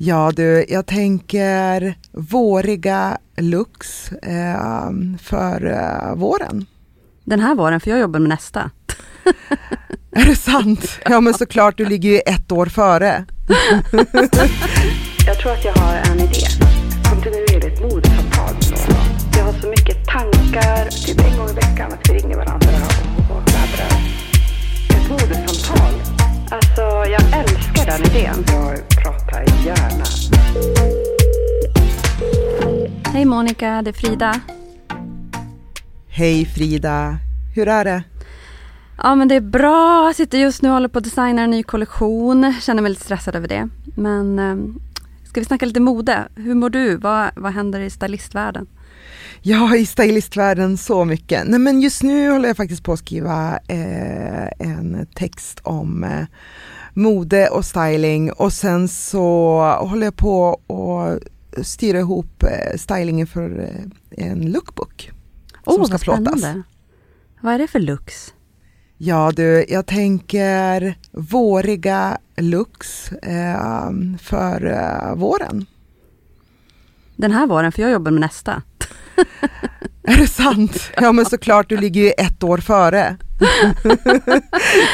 Ja du, jag tänker våriga looks eh, för eh, våren. Den här våren, för jag jobbar med nästa. Är det sant? Ja men såklart, du ligger ju ett år före. Jag tror att jag har en idé. Kontinuerligt modesamtal med någon. Jag har så mycket tankar, typ en gång i veckan, att vi ringer varandra och, laddar. Ett modesamtal. Alltså, jag älskar den idén. Jag pratar gärna. Hej Monica, det är Frida. Hej Frida, hur är det? Ja men det är bra, jag sitter just nu och håller på att designa en ny kollektion. Känner mig lite stressad över det. Men eh, ska vi snacka lite mode? Hur mår du? Vad, vad händer i stylistvärlden? Ja, i stylistvärlden så mycket. Nej men just nu håller jag faktiskt på att skriva eh, en text om eh, mode och styling och sen så håller jag på att styra ihop eh, stylingen för eh, en lookbook. Åh, som ska plåtas. Vad är det för looks? Ja du, jag tänker våriga looks eh, för eh, våren. Den här våren, för jag jobbar med nästa. Är det sant? Ja men såklart, du ligger ju ett år före.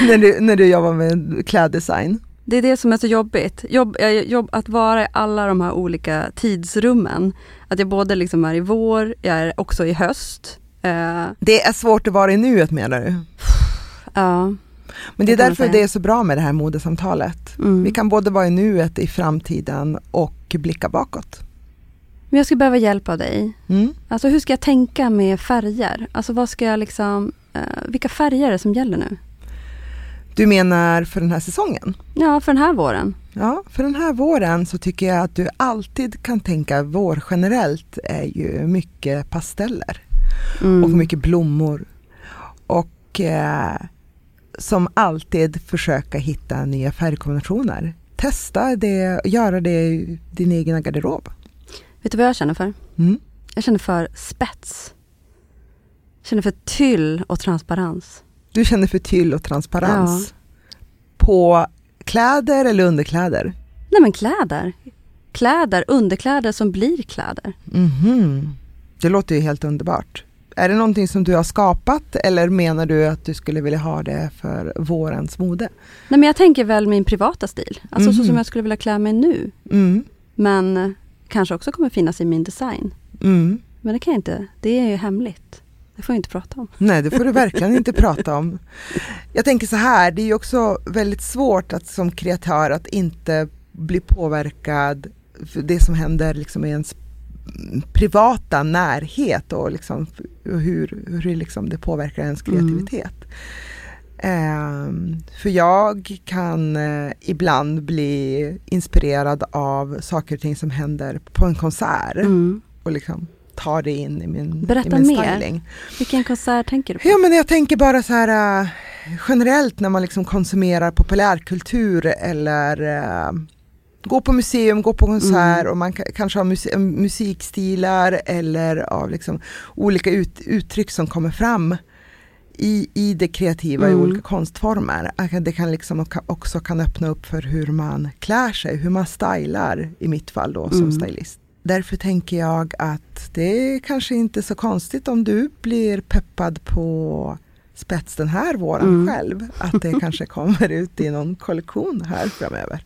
när, du, när du jobbar med kläddesign. Det är det som är så jobbigt. Jobb, eh, jobb, att vara i alla de här olika tidsrummen. Att jag både liksom är i vår, jag är också i höst. Eh, Det är svårt att vara i nuet menar du? ja. Men det är Det därför det är så bra med det här modesamtalet. Mm. Vi kan både vara i nuet, i framtiden och blicka bakåt. Men jag skulle behöva hjälp av dig. Mm. Alltså hur ska jag tänka med färger? Alltså vad ska jag liksom, eh, vilka färger är det som gäller nu? Du menar för den här säsongen? Ja, för den här våren. Ja, för den här våren så tycker jag att du alltid kan tänka vår generellt är ju mycket pasteller Mm. och mycket blommor. Och eh, som alltid försöka hitta nya färgkombinationer. Testa det, göra det i din egen garderob. Vet du vad jag känner för? Mm. Jag känner för spets. Jag känner för tyll och transparens. Du känner för tyll och transparens. På kläder eller underkläder? Nej men kläder. Kläder, underkläder som blir kläder. Mhm. Det låter ju helt underbart. Är det någonting som du har skapat eller menar du att du skulle vilja ha det för vårens mode? Nej men jag tänker väl min privata stil. Alltså så Mhm. som jag skulle vilja klä mig nu. Mm. Men kanske också kommer finnas i min design. Mm. Men det kan jag inte, det är ju hemligt. Det får jag inte prata om. Nej, det får du verkligen inte prata om. Jag tänker så här, det är ju också väldigt svårt att som kreatör att inte bli påverkad för det som händer liksom i ens privata närhet och liksom hur, hur liksom det påverkar ens kreativitet. Ehm, för jag kan eh, ibland bli inspirerad av saker och ting som händer på en konsert Mm. och liksom tar det in i min, Berätta i min mer. styling. Vilken konsert tänker du på? Ja men jag tänker bara så här äh, generellt när man liksom konsumerar populärkultur eller äh, går på museum, går på konsert Mm. och man ka- kanske har mus- musikstilar eller av liksom olika ut- uttryck som kommer fram i, i det kreativa i Mm. olika konstformer. Det kan liksom också kan öppna upp för hur man klär sig, hur man stylar i mitt fall då som Mm. stylist. Därför tänker jag att det är kanske inte så konstigt om du blir peppad på spets den här våren Mm. själv. Att det kanske kommer ut i någon kollektion här framöver.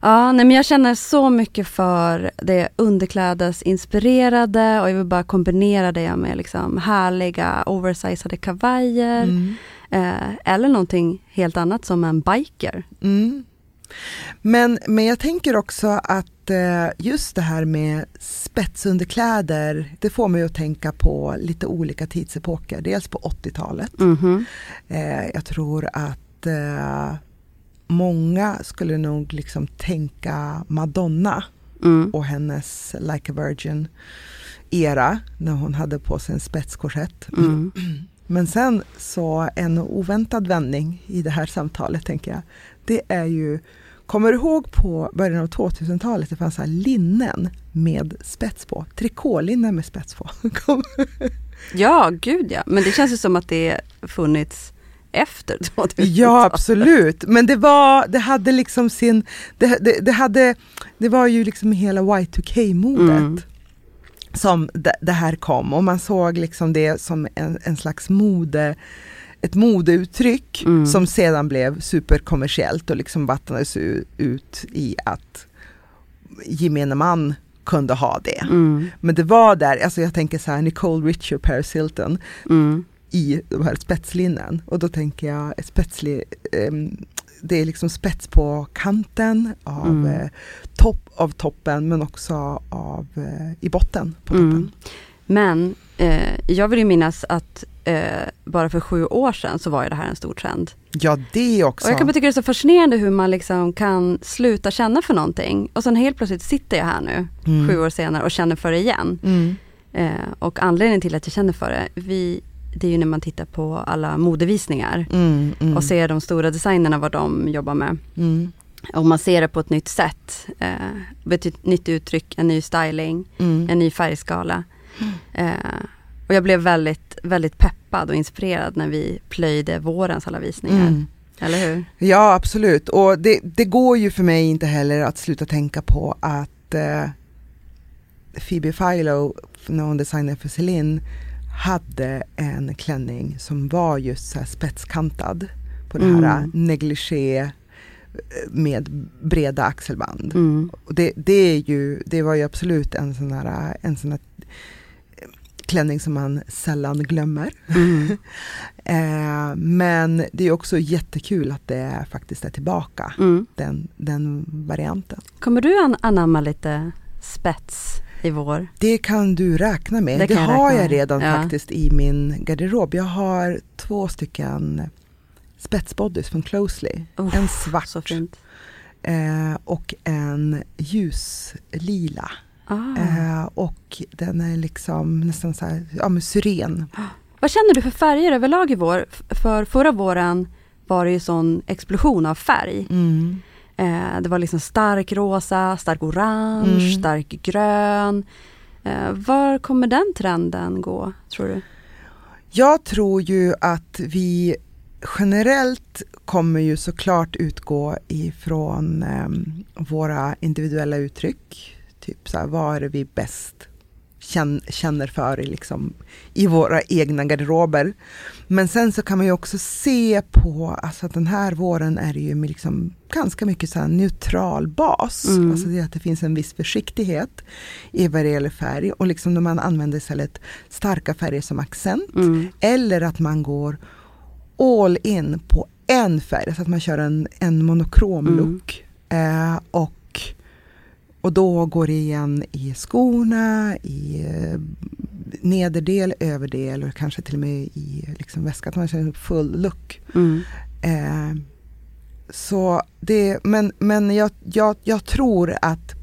Ja, nej, men jag känner så mycket för det underklädesinspirerade och jag vill bara kombinera det med liksom härliga oversizade kavajer. Mm. Eh, eller någonting helt annat som en biker. Mm. Men, men jag tänker också att eh, just det här med spetsunderkläder, det får mig att tänka på lite olika tidsepoker. Dels på 80-talet. Mhm. Eh, jag tror att eh, många skulle nog liksom tänka Madonna Mm. och hennes Like a Virgin era när hon hade på sig en spetskorsett. Mm. Men sen så en oväntad vändning i det här samtalet tänker jag. Det är ju, kommer du ihåg på början av 2000-talet det fanns så linnen med spets på, trikålinnen med spets på. Ja, gud ja. Men det känns ju som att det funnits efter 2000 ja absolut, men det var, det hade liksom sin, det, det, det hade, det var ju liksom hela Y2K-modet. Mm. som det, här kom och man såg liksom det som en, en slags mode ett modeuttryck Mm. som sedan blev superkommersiellt och liksom vattnades ut i att gemene man kunde ha det. Mm. Men det var där, alltså jag tänker så här Nicole Richie och Paris Hilton Mm. I de här spetslinnen och då tänker jag ett spetsli, ehm, det är liksom spets på kanten av, Mm. eh, topp, av toppen men också av, eh, i botten på toppen. Mm. Men eh, jag vill ju minnas att eh, bara för sju år sedan så var ju det här en stor trend. Ja det också. Och jag kan bara tycka det är så fascinerande hur man liksom kan sluta känna för någonting och sen helt plötsligt sitter jag här nu Mm. sju år senare och känner för det igen. Mm. Eh, och anledningen till att jag känner för det, vi, det är ju när man tittar på alla modevisningar Mm, mm, och ser de stora designerna vad de jobbar med. mm, Och man ser det på ett nytt sätt. Eh, ett nytt uttryck, en ny styling, mm. en ny färgskala. Eh, och jag blev väldigt, väldigt peppad och inspirerad när vi plöjde vårens alla visningar. Mm. Eller hur? Ja absolut och det, det går ju för mig inte heller att sluta tänka på att eh, Phoebe Philo när hon designade för Celine hade en klänning som var just så här spetskantad på det här Mm. negligé eh, med breda axelband. Mm. Och det, det, är ju, det var ju absolut en sån här, en sån här eh, klänning som man sällan glömmer. Mm. Eh, men det är också jättekul att det faktiskt är tillbaka, Mm. den, den varianten. Kommer du an- anamma lite spets i vår? Det kan du räkna med. Det Det, jag har jag med. redan Ja. faktiskt i min garderob. Jag har två stycken spetsbodys från Closely. Oh, en svart eh, och en ljuslila. Ah. Eh, och den är liksom nästan så här, ja men syren. Vad känner du för färger överlag i vår? För förra våren var det ju sån explosion av färg. Mm. Eh, det var liksom stark rosa, stark orange, Mm. stark grön. Eh, var kommer den trenden gå, tror du? Jag tror ju att vi generellt kommer ju såklart utgå ifrån em, våra individuella uttryck. Typ så här, vad är det vi bäst känner för i, liksom, i våra egna garderober. Men sen så kan man ju också se på, alltså att den här våren är det ju med liksom ganska mycket så neutral bas. Mm. Alltså det att det finns en viss försiktighet i vad det gäller färg och liksom när man använder istället starka färger som accent. Mm. Eller att man går all in på en färg, så att man kör en, en monokrom Mm. look. Eh, och, och då går det igen i skorna, i eh, nederdel, överdel och kanske till och med i liksom väskan, man en full look. Mm. Eh, så det, men men jag, jag, jag tror att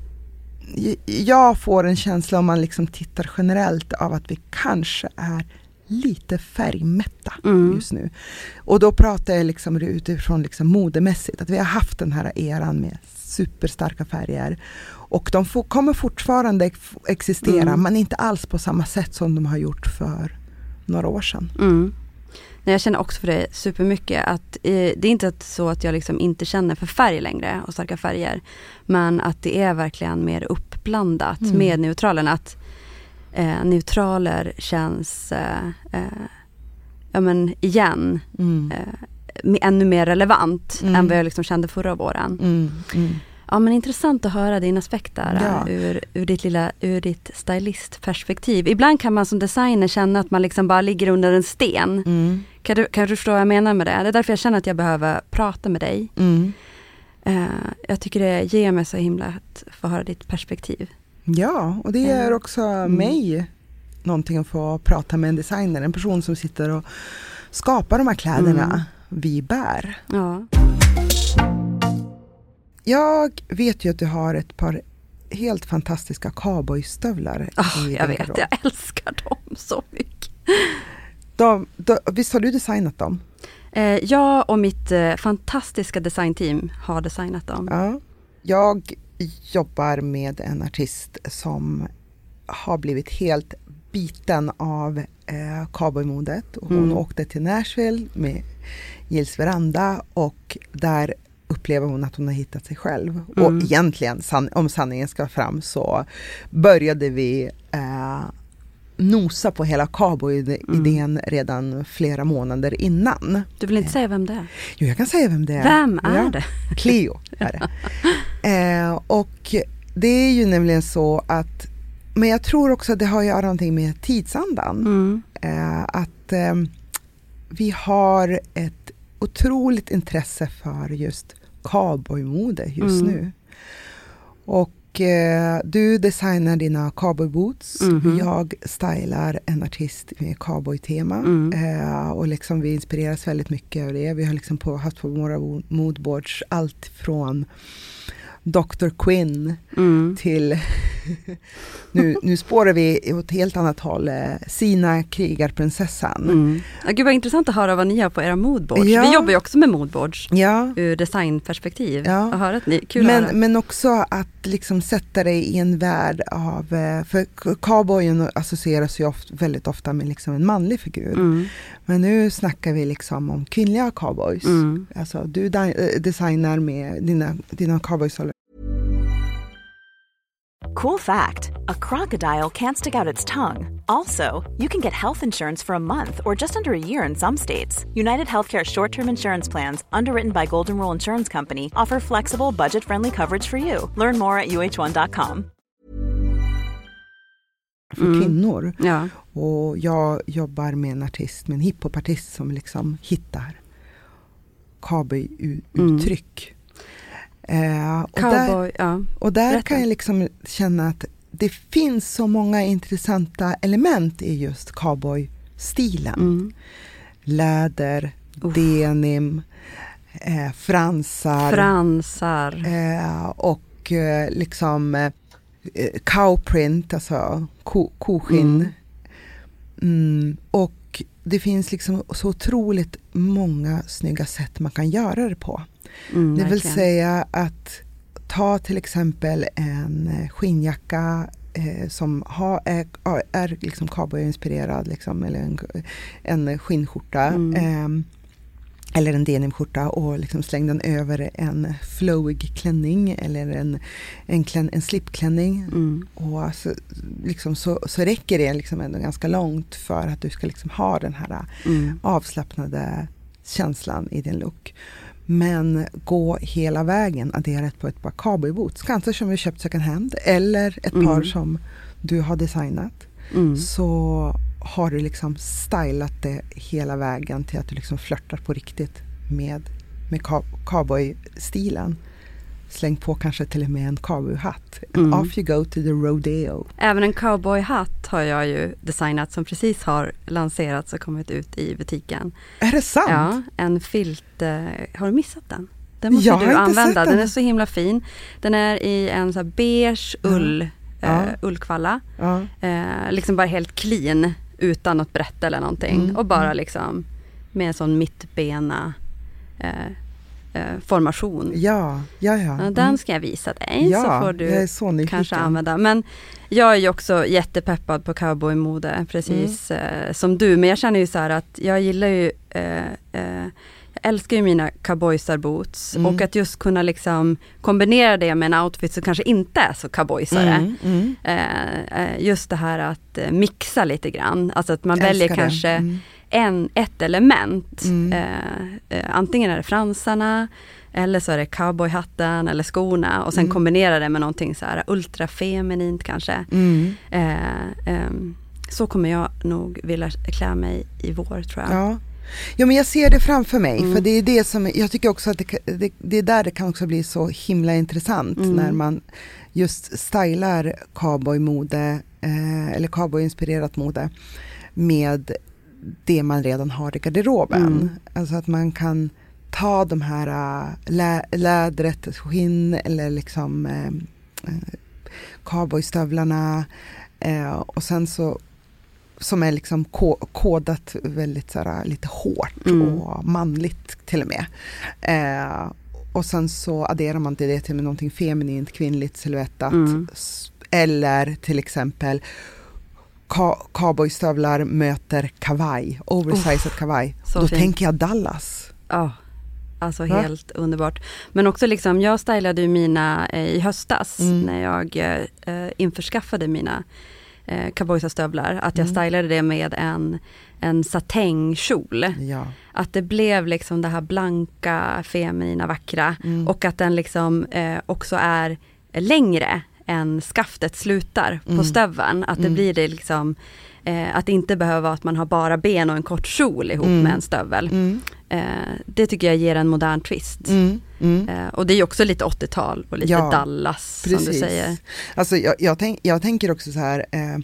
jag får en känsla om man liksom tittar generellt av att vi kanske är lite färgmätta Mm. just nu. Och då pratar jag liksom utifrån liksom modemässigt, att vi har haft den här eran med superstarka färger. Och de får, kommer fortfarande ex- existera, Mm. men inte alls på samma sätt som de har gjort för några år sedan. Mm. Nej, jag känner också för det supermycket att eh, det är inte så att jag liksom inte känner för färg längre och starka färger. Men att det är verkligen mer uppblandat Mm. med neutralerna. Att eh, neutraler känns, eh, eh, ja men igen, Mm. eh, ännu mer relevant Mm. än vad jag liksom kände förra våren. Ja men intressant att höra din aspekt där Ja. ur, ur ditt lilla, ur ditt stylistperspektiv. Ibland kan man som designer känna att man liksom bara ligger under en sten. Mm. Kan du, kan du förstå vad jag menar med det? Det är därför jag känner att jag behöver prata med dig. Mm. Eh, jag tycker det ger mig så himla att få höra ditt perspektiv. Ja, och det ger Ja. också Mm. mig någonting att få prata med en designer, en person som sitter och skapar de här kläderna Mm. vi bär. Ja. Jag vet ju att du har ett par helt fantastiska cowboystövlar Oh, jag vet, garderob. jag älskar dem så mycket. De, de, visst har du designat dem? Eh, jag och mitt eh, fantastiska designteam har designat dem. Ja. Jag jobbar med en artist som har blivit helt biten av eh, cowboymodet. Hon Mm. åkte till Nashville med Gills veranda och där upplever hon att hon har hittat sig själv. Och Mm. egentligen, san- om sanningen ska fram, så började vi eh, nosa på hela cowboy-idén redan flera månader innan. Du vill inte säga vem det är? Jo, jag kan säga vem det är. Vem är Ja. det? Cleo är det. Eh, och det är ju nämligen så att, men jag tror också att det har att göra någonting med tidsandan. Mm. Eh, att eh, vi har ett otroligt intresse för just cowboymode just Mm. nu. Och eh, du designar dina cowboyboots. Mhm. Jag stylar en artist med cowboytema. Mm. Eh, och liksom vi inspireras väldigt mycket av det. Vi har liksom på, haft på våra mo- moodboards allt från Dr. Quinn Mm. till, nu, nu spårar vi åt ett helt annat håll, eh, Sina krigarprinsessan. Mm. Ja, gud vad intressant att höra vad ni har på era moodboards. Ja. Vi jobbar ju också med moodboards Ja, ur designperspektiv. Ja. Att höra att ni, kul att höra. men, men också att liksom sätta dig i en värld av, eh, för cowboyen associeras ju ofta, väldigt ofta med liksom en manlig figur. Mm. Men nu snackar vi liksom om kvinnliga cowboys. Mm. Alltså du eh, designar med dina, dina cowboys Cool fact a crocodile can't stick out its tongue. Also, you can get health insurance for a month or just under a year in some states. United Healthcare short term insurance plans, underwritten by Golden Rule Insurance Company, offer flexible, budget friendly coverage for you. Learn more at uh1.com. för Mm. kvinnor. Ja. Och jag jobbar med en artist, med en hiphopartist som liksom hittar cowboy-uttryck. Eh, och där, Cowboy, ja. och där Berätta. kan jag liksom känna att det finns så många intressanta element i just cowboy-stilen. Mm. Läder, Uff. denim, eh, fransar. Fransar. Eh, och eh, liksom eh, cowprint, alltså ko, koskinn. Mm. Mm, och det finns liksom så otroligt många snygga sätt man kan göra det på. Mm, det vill verkligen. säga att ta till exempel en eh, skinnjacka eh, som har, är, är liksom cowboyinspirerad, liksom, eller en, en skinnskjorta. Mm. ehm, eller en denimskjorta och liksom släng den över en flowig klänning eller en, en, klän, en slipklänning. Mm. Och alltså, liksom så, så räcker det liksom ändå ganska långt för att du ska liksom ha den här Mm. avslappnade känslan i din look. Men gå hela vägen, addera ett på ett par cowboyboots, kanske som vi köpt second hand eller ett Mm. par som du har designat. Mm. Så har du liksom stylat det hela vägen till att du liksom flörtar på riktigt med, med cow- cowboy-stilen. Släng på kanske till och med en cowboyhatt. Mm. Off you go to the rodeo. Även en cowboyhatt har jag ju designat som precis har lanserats och kommit ut i butiken. Är det sant? Ja, en filt. Eh, har du missat den? Den måste Jag du använda. Den den. är så himla fin. Den är i en så här beige ull, Ja. eh, ullkvalla. Ja. Eh, liksom bara helt clean utan något brett eller någonting. Mm, Och bara mm. liksom med en sån mittbena eh, eh, formation. Ja, ja, ja. Den ska jag visa dig Ja, så får du så kanske använda. Men jag är ju också jättepeppad på cowboymode, precis Mm. eh, som du. Men jag känner ju så här att jag gillar ju, eh, eh, älskar ju mina cowboysarboots Mm. och att just kunna liksom kombinera det med en outfit som kanske inte är så cowboysare. Mm, mm. Eh, eh, just det här att eh, mixa lite grann, alltså att man Älskar väljer det. kanske Mm. en, ett element. Mm. Eh, eh, antingen är det fransarna, eller så är det cowboyhatten eller skorna och sen Mm. kombinera det med någonting så här ultrafeminint kanske. Mm. Eh, ehm, så kommer jag nog vilja klä mig i vår tror jag. Ja. Ja, men jag ser det framför mig. Mm. För det är det som, jag tycker också att det, det, det är där det kan också bli så himla intressant. Mm. När man just stylar cowboymode, eh, eller cowboyinspirerat mode, med det man redan har i garderoben. Mm. Alltså att man kan ta de här äh, lä, lädret, skinn eller liksom äh, äh, cowboystövlarna eh, och sen så som är liksom ko kodat väldigt så här, lite hårt Mm. och manligt till och med. Eh, och sen så adderar man till det till någonting feminint, kvinnligt, silhuettat. Mm. Eller till exempel ka- cowboystövlar möter kavaj, oversized kavaj. så Då fint. tänker jag Dallas. Ja, alltså Va? helt underbart. Men också liksom, jag stylade ju mina eh, i höstas Mm. när jag eh, införskaffade mina eh, cowboystövlar. Att jag Mm. stylade det med en, en satängkjol. Ja. Att det blev liksom det här blanka, feminina, vackra. Mm. Och att den liksom eh, också är längre än skaftet slutar på Mm. stöveln. Att det Mm. blir det liksom, eh, att inte behöver vara att man har bara ben och en kort kjol ihop Mm. med en stövel. Mm. Eh, det tycker jag ger en modern twist. Mm. Mm. Eh, och det är också lite 80-tal och lite Ja, Dallas som du säger. Alltså jag, jag, tänk, jag tänker också så här, eh,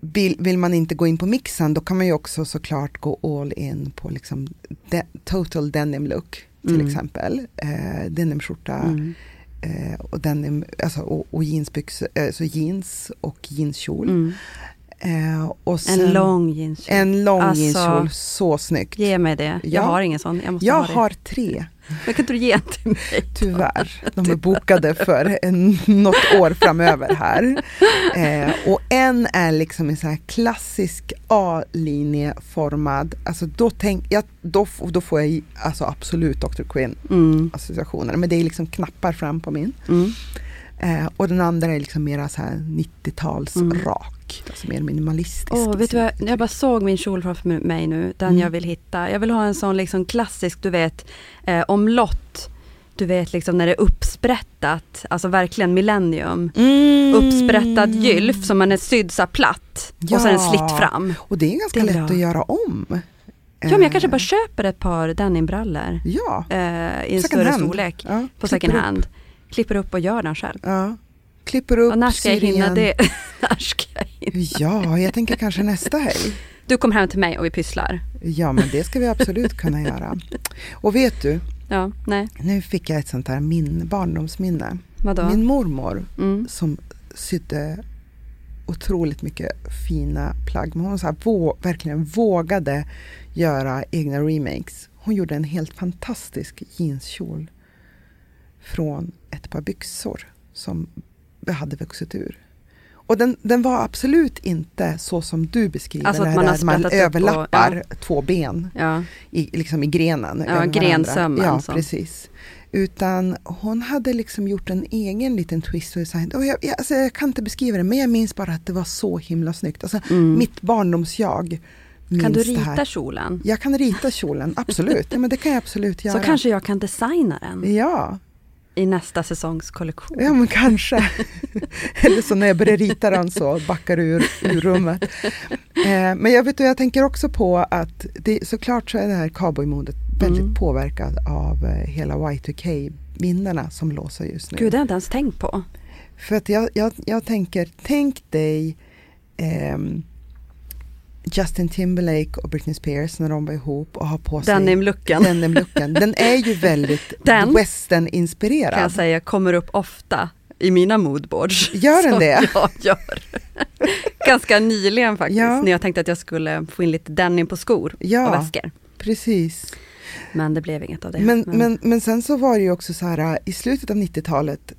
vill, vill man inte gå in på mixen då kan man ju också såklart gå all in på liksom de, total denim look till Mm. exempel. Eh, denimskjorta Mm. Eh, och, denim, alltså, och, och jeansbyxor, eh, så jeans och jeanskjol. Mm. Eh, och sen, En lång jeanskjol. en lång Alltså, jeanskjol, så snyggt. Ge mig det. Ja. Jag har ingen sån. Jag måste Jag ha det. har tre. Men kan inte du ge en till mig? Tyvärr, de är bokade för en, något år framöver här. Eh, och en är liksom en sån här klassisk A-linjeformad, alltså då, tänk, jag, då, då får jag alltså absolut Dr. Quinn Mm. associationer, men det är liksom knappar fram på min. Mm. Eh, och den andra är liksom mera så här 90-tals Mm. rak, alltså mer minimalistisk. I vet du sin- vad, jag bara såg min kjol framför mig nu, den Mm. jag vill hitta. Jag vill ha en sån liksom klassisk, du vet, eh, omlott. Du vet liksom när det är uppsprättat, alltså verkligen millennium. Mm. Uppsprättad gylf som man är sydd så platt och sen en Ja. slitt fram. Och det är ganska Det är lätt att göra om. Ja, men jag kanske Eh, bara köper ett par denimbrallor Ja, eh, i en Second större hand. storlek ja. på second upp. Klipper upp och gör den själv. Ja. Klipper upp, Och när ska jag hinna det? när ska jag hinna? Ja, jag tänker kanske nästa helg. Du kommer hem till mig och vi pysslar. Ja, men det ska vi absolut kunna göra. Och vet du, Ja, nej, nu fick jag ett sånt här min, barndomsminne. vadå? Min mormor Mm. som sydde otroligt mycket fina plagg. Men hon så vå, verkligen vågade göra egna remakes. Hon gjorde en helt fantastisk jeanskjol från ett par byxor som hade vuxit ur. Och den, den var absolut inte så som du beskriver, Alltså att det man där man sprättat upp och- överlappar två ben Ja, i, liksom i grenen. Ja, grensömmen Ja, som. precis. Utan hon hade liksom gjort en egen liten twist och design. Och jag, jag, alltså jag kan inte beskriva det, men jag minns bara att det var så himla snyggt. Alltså, Mm. Mitt barndomsjag minns kan du det rita kjolen? Jag kan rita kjolen, absolut. Ja, men det kan jag absolut göra. Så kanske jag kan designa den Ja, i nästa säsongs kollektion. ja men kanske. Eller så när jag börjar rita den så backar ur, ur rummet. Eh, men jag vet jag tänker också på att det, såklart så är det här cowboymodet väldigt Mm. påverkat av eh, hela Y2K-vindarna som låser just nu. Gud, det har jag inte ens tänkt på. För att jag, jag, jag tänker, tänk dig ehm, Justin Timberlake och Britney Spears när de var ihop och har på sig Denim-looken denim-looken. Den är ju väldigt Den, kan jag western-inspirerad. säga kommer upp ofta i mina moodboards. Gör den som det? jag gör. Ganska nyligen faktiskt, Ja. när jag tänkte att jag skulle få in lite denim på skor Ja. och väskor. Precis. Men det blev inget av det. Men, men, men sen så var det ju också så här äh, i slutet av 90-talet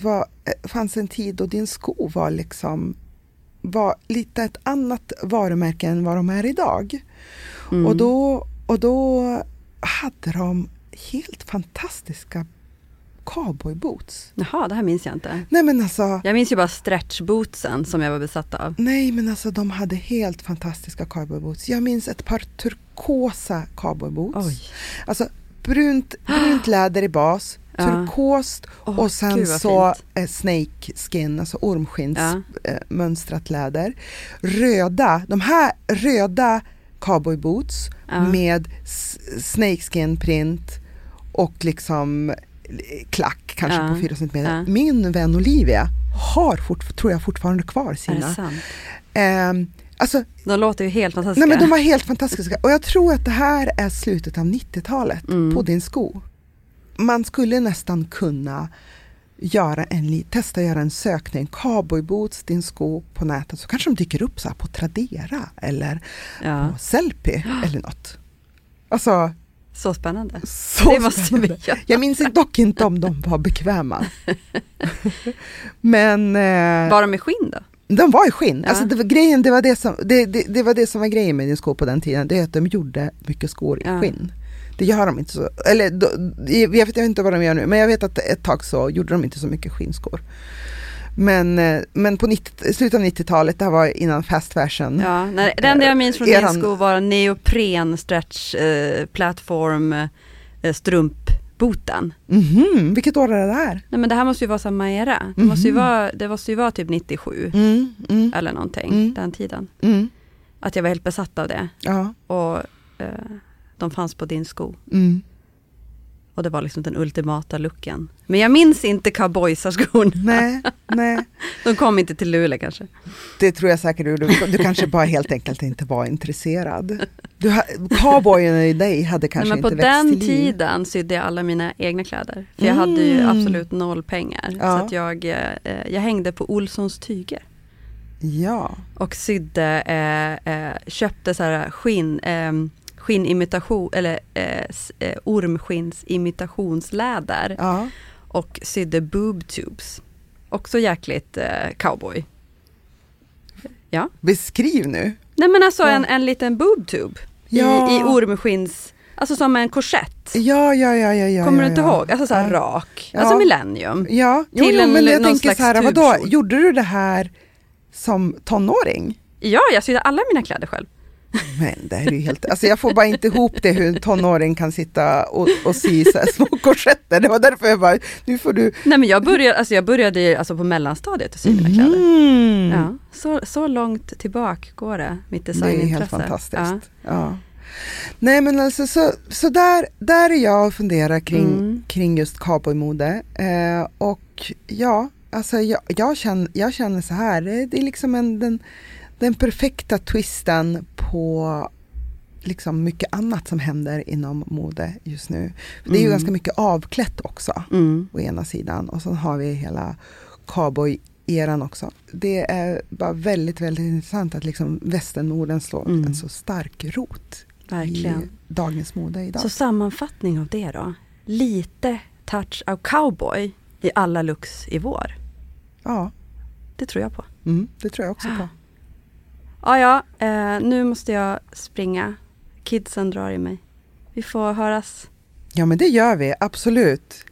var, äh, fanns en tid då din sko var liksom var lite ett annat varumärke än vad de är idag. Mm. Och, då, och då hade de helt fantastiska cowboyboots. Jaha, det här minns jag inte. Nej men alltså, Jag minns ju bara stretchbootsen som jag var besatt av. nej men alltså de hade helt fantastiska cowboyboots. Jag minns ett par turkosa cowboyboots. Alltså brunt, brunt läder i bas, Ja. turkost Åh, och sen gud, så fint. snake skin, alltså ormskins Ja. eh, läder. Röda, de här röda cowboyboots Ja. med snake skin print och liksom eh, klack kanske Ja. på 4 cm. Ja. Min vän Olivia har, fort, tror jag, fortfarande kvar sina. Ehm, Alltså, De låter ju helt fantastiska. nej men de var helt fantastiska. Och jag tror att det här är slutet av 90-talet Mm. på din sko. Man skulle nästan kunna göra en, testa göra en sökning, cowboyboots, din sko på nätet, så kanske de dyker upp så här på Tradera eller ja. på Sellpy eller något. Alltså, Så spännande. så det måste vi spännande. göra. Jag minns dock inte om de var bekväma. Men eh, Var de i skinn då? de var i skinn. Ja. Alltså det var, grejen, det, var det, som, det, det, det var det som var grejen med din skor på den tiden. Det är att de gjorde mycket skor i Ja. skinn. Det gör de inte så. Eller då, jag vet inte vad de gör nu. Men jag vet att ett tag så gjorde de inte så mycket skinnskor. Men, eh, men på 90, slutet av 90-talet, det här var innan fast fashion. Ja, nej, det enda jag minns från Eran- din sko var neopren stretch eh, plattform eh, strumpboten. Mhm, vilket år är det där? Nej men det här måste ju vara samma era. Det, måste ju vara, det måste ju vara typ 97 Mm, mm, eller någonting, Mm. den tiden. mm, Att jag var helt besatt av det. ja, Och eh, de fanns på din sko. mm. Och det var liksom den ultimata looken. Men jag minns inte cowboysarskon. Nej, nej. De kom inte till Luleå kanske. Det tror jag säkert du, du, kanske bara helt enkelt inte var intresserad. Du, cowboyen i dig hade kanske Nej, men på inte växt den till liv. tiden sydde jag alla mina egna kläder. För jag hade ju Mm. absolut noll pengar. Ja. Så att jag, eh, jag hängde på Olssons tyger. Ja, Och sydde, eh, eh, köpte så här skinn, eh, skinnimitation, eller eh, eh, ormskinnsimitationsläder. ja. Och sydde boob tubes. Också jäkligt eh, cowboy. Ja. Beskriv nu. Nej men alltså Ja. en, en liten boob tube. Ja. I, I ormskinns, alltså som en korsett. Ja, ja, ja, ja, ja. Kommer du inte ja. ihåg? Alltså så här rak. Alltså millennium. Ja, jo, Till jo, en- men jag tänker så här, vadå, gjorde du det här som tonåring? Ja, jag sydde alla mina kläder själv. Men det här är ju helt, alltså jag får bara inte ihop det hur en tonåring kan sitta och, och sy så små korsetter. Det var därför jag bara, nu får du... Nej men jag började, alltså jag började alltså på mellanstadiet att sy mina kläder. Mm. Ja, så, så långt tillbaka går det, mitt Det är designintresse. helt fantastiskt. Ja. Ja. Nej men alltså så, så där, där är jag och funderar kring, Mm. kring just cowboymode. Eh, och ja, alltså jag, jag, känner, jag känner så här, det, det är liksom en, den, den perfekta twisten på liksom mycket annat som händer inom mode just nu. Det är ju Mm. ganska mycket avklätt också Mm. å ena sidan och så har vi hela cowboy-eran också. Det är bara väldigt, väldigt intressant att liksom västernorden slår Mm. en så stark rot Verkligen. i dagens mode idag. Så sammanfattning av det då. Lite touch av cowboy i alla looks i vår. Ja, Det tror jag på. mm, det tror jag också på. Ja, ja, eh, nu måste jag springa. Kidsen drar i mig. Vi får höras. Ja, men det gör vi, absolut.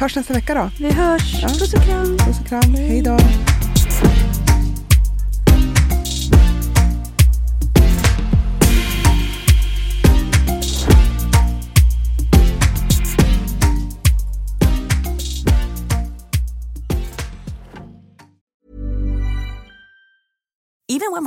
Hörs nästa vecka då. Vi hörs. Ja. Puss och kram. Puss och kram, hej då.